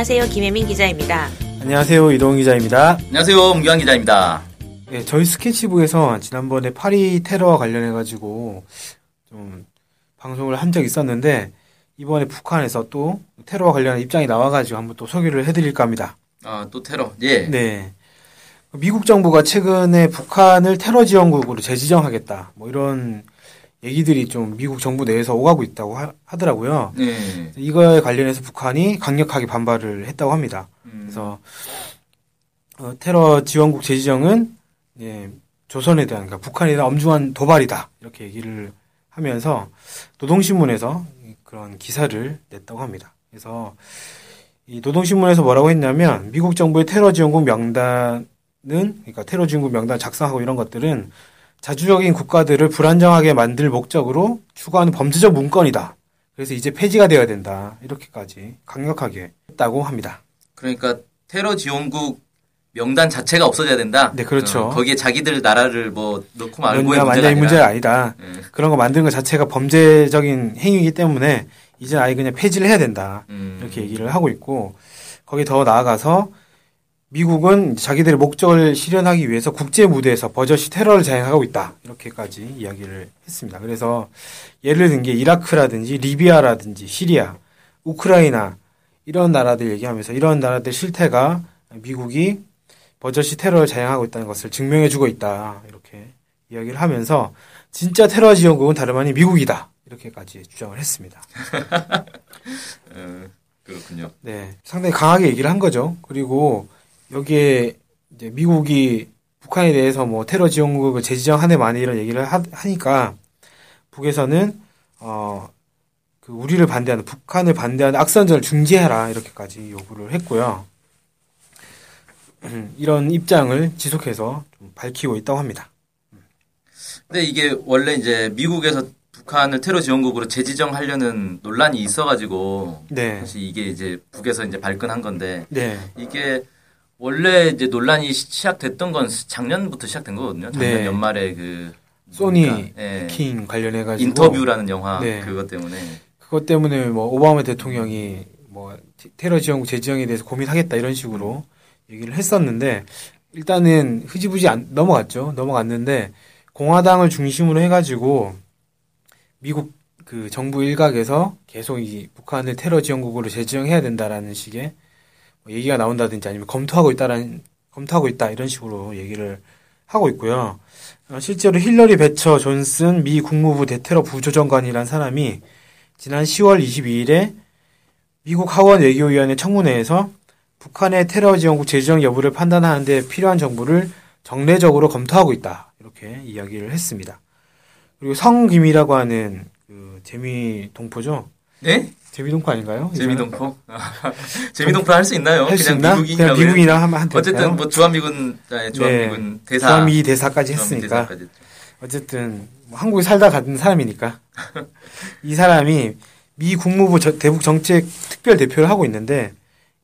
안녕하세요. 김혜민 기자입니다. 안녕하세요. 이동훈 기자입니다. 안녕하세요. 문경환 기자입니다. 네, 저희 스케치북에서 지난번에 파리 테러와 관련해가지고 좀 방송을 한 적이 있었는데 이번에 북한에서 또 테러와 관련한 입장이 나와가지고 한번 또 소개를 해드릴까 합니다. 아, 또 테러. 예. 네. 미국 정부가 최근에 북한을 테러 지원국으로 재지정하겠다. 뭐 이런 얘기들이 좀 미국 정부 내에서 오가고 있다고 하, 더라고요 네. 이거에 관련해서 북한이 강력하게 반발을 했다고 합니다. 음, 그래서 어, 테러 지원국 재지정은 예, 조선에 대한 그러니까 북한에 대한 엄중한 도발이다 이렇게 얘기를 하면서 노동신문에서 그런 기사를 냈다고 합니다. 그래서 이 노동신문에서 뭐라고 했냐면 미국 정부의 테러 지원국 명단은 그러니까 테러 지원국 명단 작성하고 이런 것들은 자주적인 국가들을 불안정하게 만들 목적으로 추구하는 범죄적 문건이다. 그래서 이제 폐지가 되어야 된다. 이렇게까지 강력하게 했다고 합니다. 그러니까 테러 지원국 명단 자체가 없어져야 된다. 네, 그렇죠. 어, 거기에 자기들 나라를 뭐 넣고 말고의 몇냐 문제가. 문제가 아니다. 예. 그런 거 만드는 것 자체가 범죄적인 행위이기 때문에 이제 아예 그냥 폐지를 해야 된다. 음. 이렇게 얘기를 하고 있고 거기 더 나아가서 미국은 자기들의 목적을 실현하기 위해서 국제 무대에서 버젓이 테러를 자행하고 있다. 이렇게까지 이야기를 했습니다. 그래서 예를 든 게 이라크라든지 리비아라든지 시리아, 우크라이나 이런 나라들 얘기하면서 이런 나라들 실태가 미국이 버젓이 테러를 자행하고 있다는 것을 증명해 주고 있다. 이렇게 이야기를 하면서 진짜 테러 지원국은 다름 아닌 미국이다. 이렇게까지 주장을 했습니다. 어, 그렇군요. 네, 상당히 강하게 얘기를 한 거죠. 그리고 여기에 이제 미국이 북한에 대해서 뭐 테러 지원국을 재지정하네 만에 이런 얘기를 하, 하니까 북에서는 어, 그 우리를 반대하는 북한을 반대하는 악선전을 중지해라 이렇게까지 요구를 했고요. 음, 이런 입장을 지속해서 좀 밝히고 있다고 합니다. 근데 이게 원래 이제 미국에서 북한을 테러 지원국으로 재지정하려는 논란이 있어가지고 네, 사실 이게 이제 북에서 이제 발끈한 건데 네, 이게 원래 이제 논란이 시- 시작됐던 건 작년부터 시작된 거거든요. 작년 네. 연말에 그 소니? 예. 킹 관련해 가지고 인터뷰라는 영화 네. 그것 때문에 그것 때문에 뭐 오바마 대통령이 뭐 테- 테러 지원국 재지정에 대해서 고민하겠다 이런 식으로 얘기를 했었는데 일단은 흐지부지 안, 넘어갔죠. 넘어갔는데 공화당을 중심으로 해가지고 미국 그 정부 일각에서 계속 이 북한을 테러 지원국으로 재지정해야 된다라는 식의 뭐 얘기가 나온다든지 아니면 검토하고 있다라는 검토하고 있다 이런 식으로 얘기를 하고 있고요. 어, 실제로 힐러리 베처 존슨 미 국무부 대테러 부조정관이란 사람이 지난 10월 22일에 미국 하원 외교위원회 청문회에서 북한의 테러 지원국 재지정 여부를 판단하는 데 필요한 정보를 정례적으로 검토하고 있다. 이렇게 이야기를 했습니다. 그리고 성김이라고 하는 그 재미 동포죠. 네? 재미동포 아닌가요? 이 사람? 재미동포? 재미동포 할수 있나요? 할 수 그냥 있나? 미국인이라고 그냥 미국이나 하면 한 어쨌든 뭐 주한미군 아, 주한미군 대사 주한미 대사까지 했으니까 대사까지. 어쨌든 뭐 한국에 살다 갔던 사람이니까 이 사람이 미 국무부 저- 대북 정책 특별 대표를 하고 있는데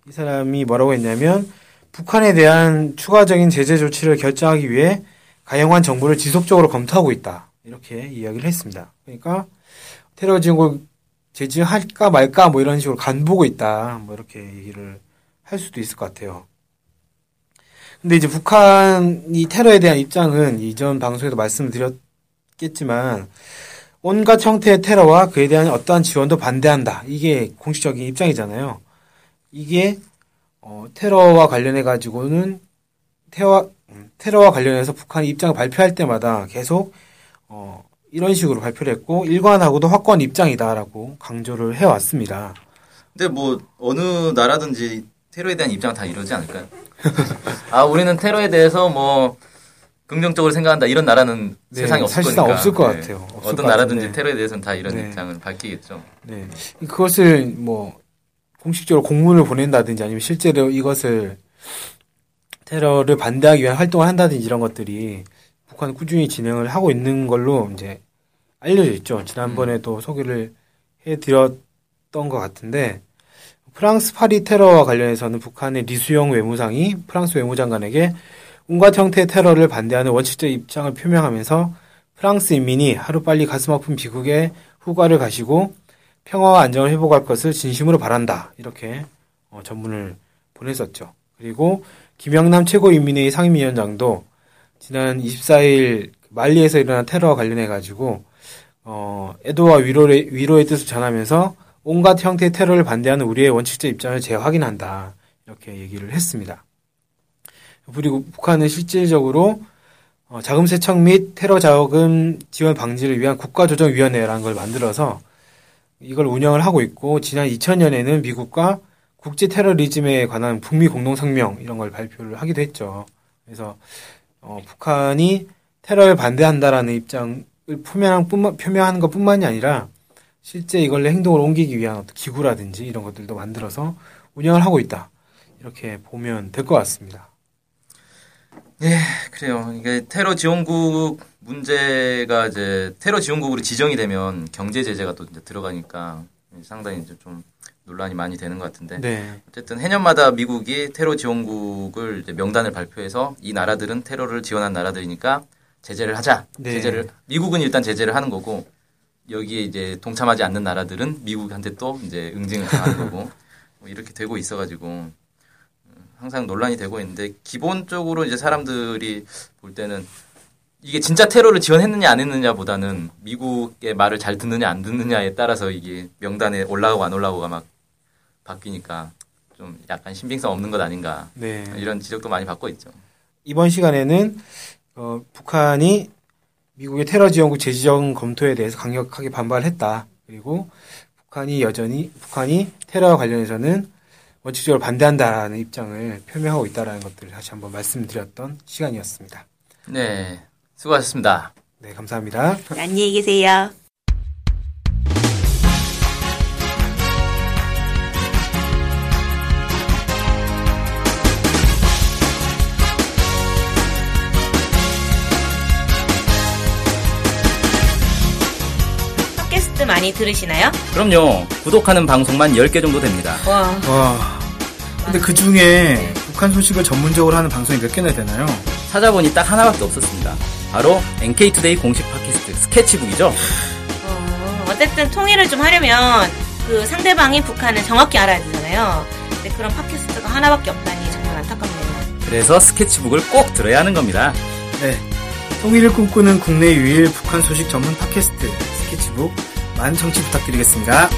이 사람이 뭐라고 했냐면 북한에 대한 추가적인 제재 조치를 결정하기 위해 가용한 정보를 지속적으로 검토하고 있다 이렇게 이야기를 했습니다. 그러니까 테러 지원국 제지할까 말까 뭐 이런 식으로 간 보고 있다 뭐 이렇게 얘기를 할 수도 있을 것 같아요. 근데 이제 북한이 테러에 대한 입장은 이전 방송에도 말씀을 드렸겠지만 온갖 형태의 테러와 그에 대한 어떠한 지원도 반대한다. 이게 공식적인 입장이잖아요. 이게 어, 테러와 관련해 가지고는 테러 음, 테러와 관련해서 북한이 입장을 발표할 때마다 계속 어, 이런 식으로 발표를 했고 일관하고도 확고한 입장이다라고 강조를 해왔습니다. 근데 뭐 어느 나라든지 테러에 대한 입장 다 이러지 않을까요? 아 우리는 테러에 대해서 뭐 긍정적으로 생각한다 이런 나라는 네, 세상에 없을 사실상 거니까. 없을 것 네. 같아요. 없을 어떤 것 나라든지. 테러에 대해서는 다 이런 네. 입장을 밝히겠죠. 네. 그것을 뭐 공식적으로 공문을 보낸다든지 아니면 실제로 이것을 테러를 반대하기 위한 활동을 한다든지 이런 것들이 북한은 꾸준히 진행을 하고 있는 걸로 이제 알려져 있죠. 지난번에도 소개를 해드렸던 것 같은데 프랑스 파리 테러와 관련해서는 북한의 리수영 외무상이 프랑스 외무장관에게 온갖 형태의 테러를 반대하는 원칙적 입장을 표명하면서 프랑스 인민이 하루빨리 가슴 아픈 비극의 후과를 가시고 평화와 안정을 회복할 것을 진심으로 바란다. 이렇게 어, 전문을 보냈었죠. 그리고 김영남 최고인민회의 상임위원장도 지난 24일 말리에서 일어난 테러와 관련해 가지고 어, 애도와 위로의, 위로의 뜻을 전하면서 온갖 형태의 테러를 반대하는 우리의 원칙적 입장을 재확인한다. 이렇게 얘기를 했습니다. 그리고 북한은 실질적으로 어, 자금 세척 및 테러 자금 지원 방지를 위한 국가조정위원회라는 걸 만들어서 이걸 운영을 하고 있고 지난 2000년에는 미국과 국제 테러리즘에 관한 북미 공동 성명 이런 걸 발표를 하기도 했죠. 그래서 어, 북한이 테러를 반대한다라는 입장을 표명한 뿐만 표명하는 것 뿐만이 아니라 실제 이걸 행동으로 옮기기 위한 어떤 기구라든지 이런 것들도 만들어서 운영을 하고 있다. 이렇게 보면 될 것 같습니다. 예, 그래요. 이게 테러 지원국 문제가 이제 테러 지원국으로 지정이 되면 경제 제재가 또 이제 들어가니까 상당히 이제 좀 논란이 많이 되는 것 같은데 네. 어쨌든 해년마다 미국이 테러 지원국을 명단을 발표해서 이 나라들은 테러를 지원한 나라들이니까 제재를 하자. 네. 제재를 미국은 일단 제재를 하는 거고 여기에 이제 동참하지 않는 나라들은 미국한테 또 이제 응징을 당하는 거고 뭐 이렇게 되고 있어가지고 음, 항상 논란이 되고 있는데 기본적으로 이제 사람들이 볼 때는 이게 진짜 테러를 지원했느냐 안 했느냐보다는 미국의 말을 잘 듣느냐 안 듣느냐에 따라서 이게 명단에 올라가고 안 올라가고가 막 바뀌니까 좀 약간 신빙성 없는 것 아닌가 네. 이런 지적도 많이 받고 있죠. 이번 시간에는 어, 북한이 미국의 테러 지원국 재지정 검토에 대해서 강력하게 반발했다. 그리고 북한이 여전히 북한이 테러와 관련해서는 원칙적으로 반대한다는 입장을 표명하고 있다라는 것들을 다시 한번 말씀드렸던 시간이었습니다. 네, 수고하셨습니다. 네, 감사합니다. 안녕히 계세요. 팟캐스트 많이 들으시나요? 그럼요. 구독하는 방송만 10개 정도 됩니다. 와, 와. 근데 그 중에 북한 소식을 전문적으로 하는 방송이 몇 개나 되나요? 찾아보니 딱 하나밖에 없었습니다. 바로 NK투데이 공식 팟캐스트 스케치북이죠. 어, 어쨌든 통일을 좀 하려면 그 상대방이 북한을 정확히 알아야 되잖아요. 근데 그런 팟캐스트가 하나밖에 없다니 정말 안타깝네요. 그래서 스케치북을 꼭 들어야 하는 겁니다. 네. 통일을 꿈꾸는 국내 유일 북한 소식 전문 팟캐스트 스케치북 많은 청취 부탁드리겠습니다.